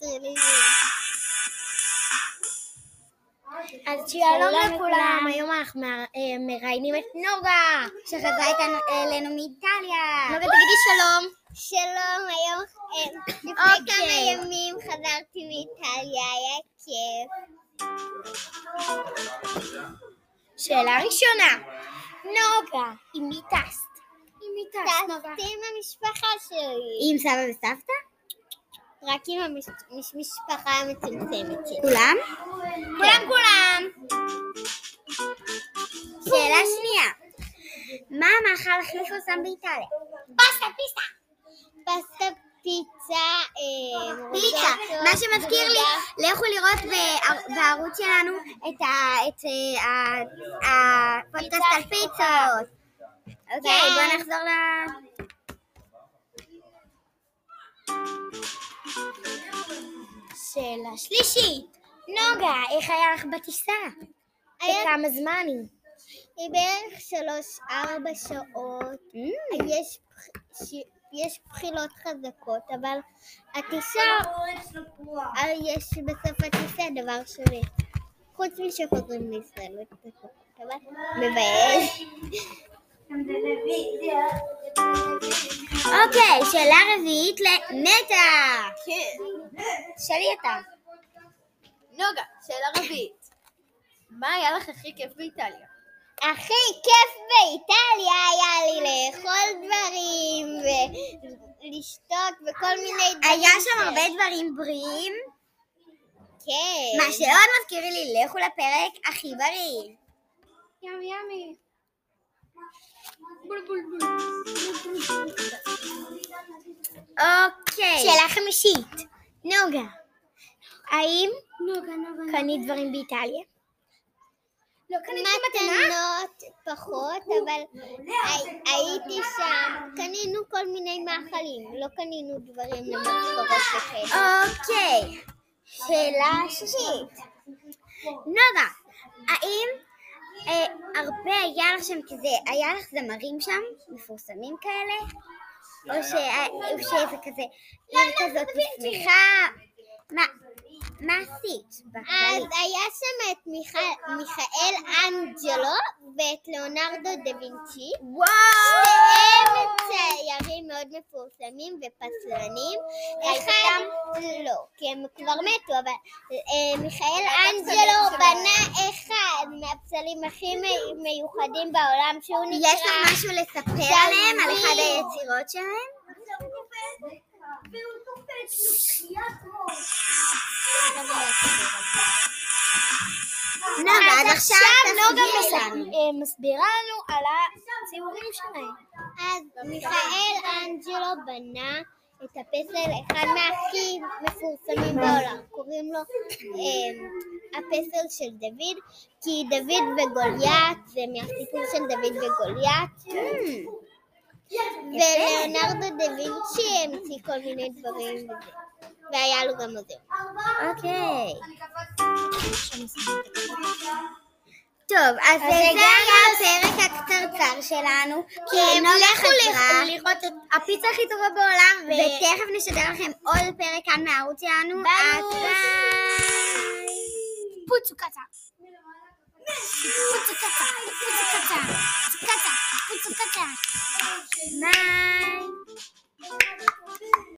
טריליון. אז שלום לכולם, היום אנחנו מראיינים את נוגה. שחזרה איתנו אלינו מאיטליה. נוגה, תגידי שלום. שלום, היום, לפני. כמה ימים חזרתי מאיטליה, היה כיף. שאלה ראשונה, נוגה, עם מי טסת? עם מי טסת, נוגה? טסתי עם המשפחה שלי. עם סבא וסבתא? רק עם המשפחה המצומצמת שלי. כולם? כולם כולם. שאלה שנייה, מה המאכל הכי מפורסם באיטליה? פסטה, פיסטה. פסטה, פיצה, אה, פיצה, מה שמזכיר לי. לכו לראות בער- בערוץ שלנו את ה- את, אה, הפודקאסט על פיצות. אוקיי, כן. בואו נחזור ל... שאלה שלישית, נוגה, איך היה לך בטיסה? היה- וכמה זמן היא? היא בערך שלוש-ארבע שעות. Mm. יש, ש- יש בחילות חזקות, אבל הטיסה, אה, יש בסוף הטיסה דבר שווה. חוץ משחוזרים לישראל, אבל מבאס. אוקיי, שאלה רביעית לנטע. שאלי אתה. נוגה, שאלה רביעית. מה היה לך הכי כיף באיטליה? הכי כיף באיטליה היה לי לאכול דברים ולשתות וכל מיני דברים. היה שם הרבה דברים בריאים, כן. מה שעוד מזכיר לי, לכו לפרק הכי בריא. ימי ימי. אוקיי. שאלה חמישית. נוגה, האם קנית דברים באיטליה? לא מתנות פחות, אבל הי- הייתי שם, קנינו כל מיני מאכלים, לא קנינו דברים למשכורות וכאלה. אוקיי. שאלה שישית. נוגה, האם הרבה היה לך שם כזה, היה לך זמרים שם, מפורסמים כאלה? או ש- או שזה כזה עיר כזאת ושמחה? מה, מה עשית אז? היה שם את מיכאל- אנג'לו ואת ליאונרדו דה וינצ'י. וואו! שניהם ציירים מאוד מפורסמים ופסלנים. אחד, לא, כי הם כבר מתו, אבל אה, מיכאל אנג'לו אחד מהפסלים הכי מי- מיוחדים בעולם, שהוא נקרא... יש לך משהו לספר עליהם, על אחד היצירות שלהם? נוגה, אז עכשיו נוגה תסבירי מסבירה לנו על הציורים שלהם. אז מיכאל אנג'לו בנה את הפסל, אחד מהכי מפורסמים בעולם. קוראים לו אה, הפסל של דוד, כי דוד וגוליית זה מהסיפור של דוד וגוליית. ולאונרדו דה וינצ'י המציא כל מיני דברים וזה. והיה לו גם מוזיאון. אוקיי. טוב, אז זה היה הפרק הקצרצר שלנו, כי נוגה חזרה, לראות את הפיצה הכי טובה בעולם, ותכף נשדר לכם עוד פרק כאן מהערוץ שלנו, ביי! פוצו קצה.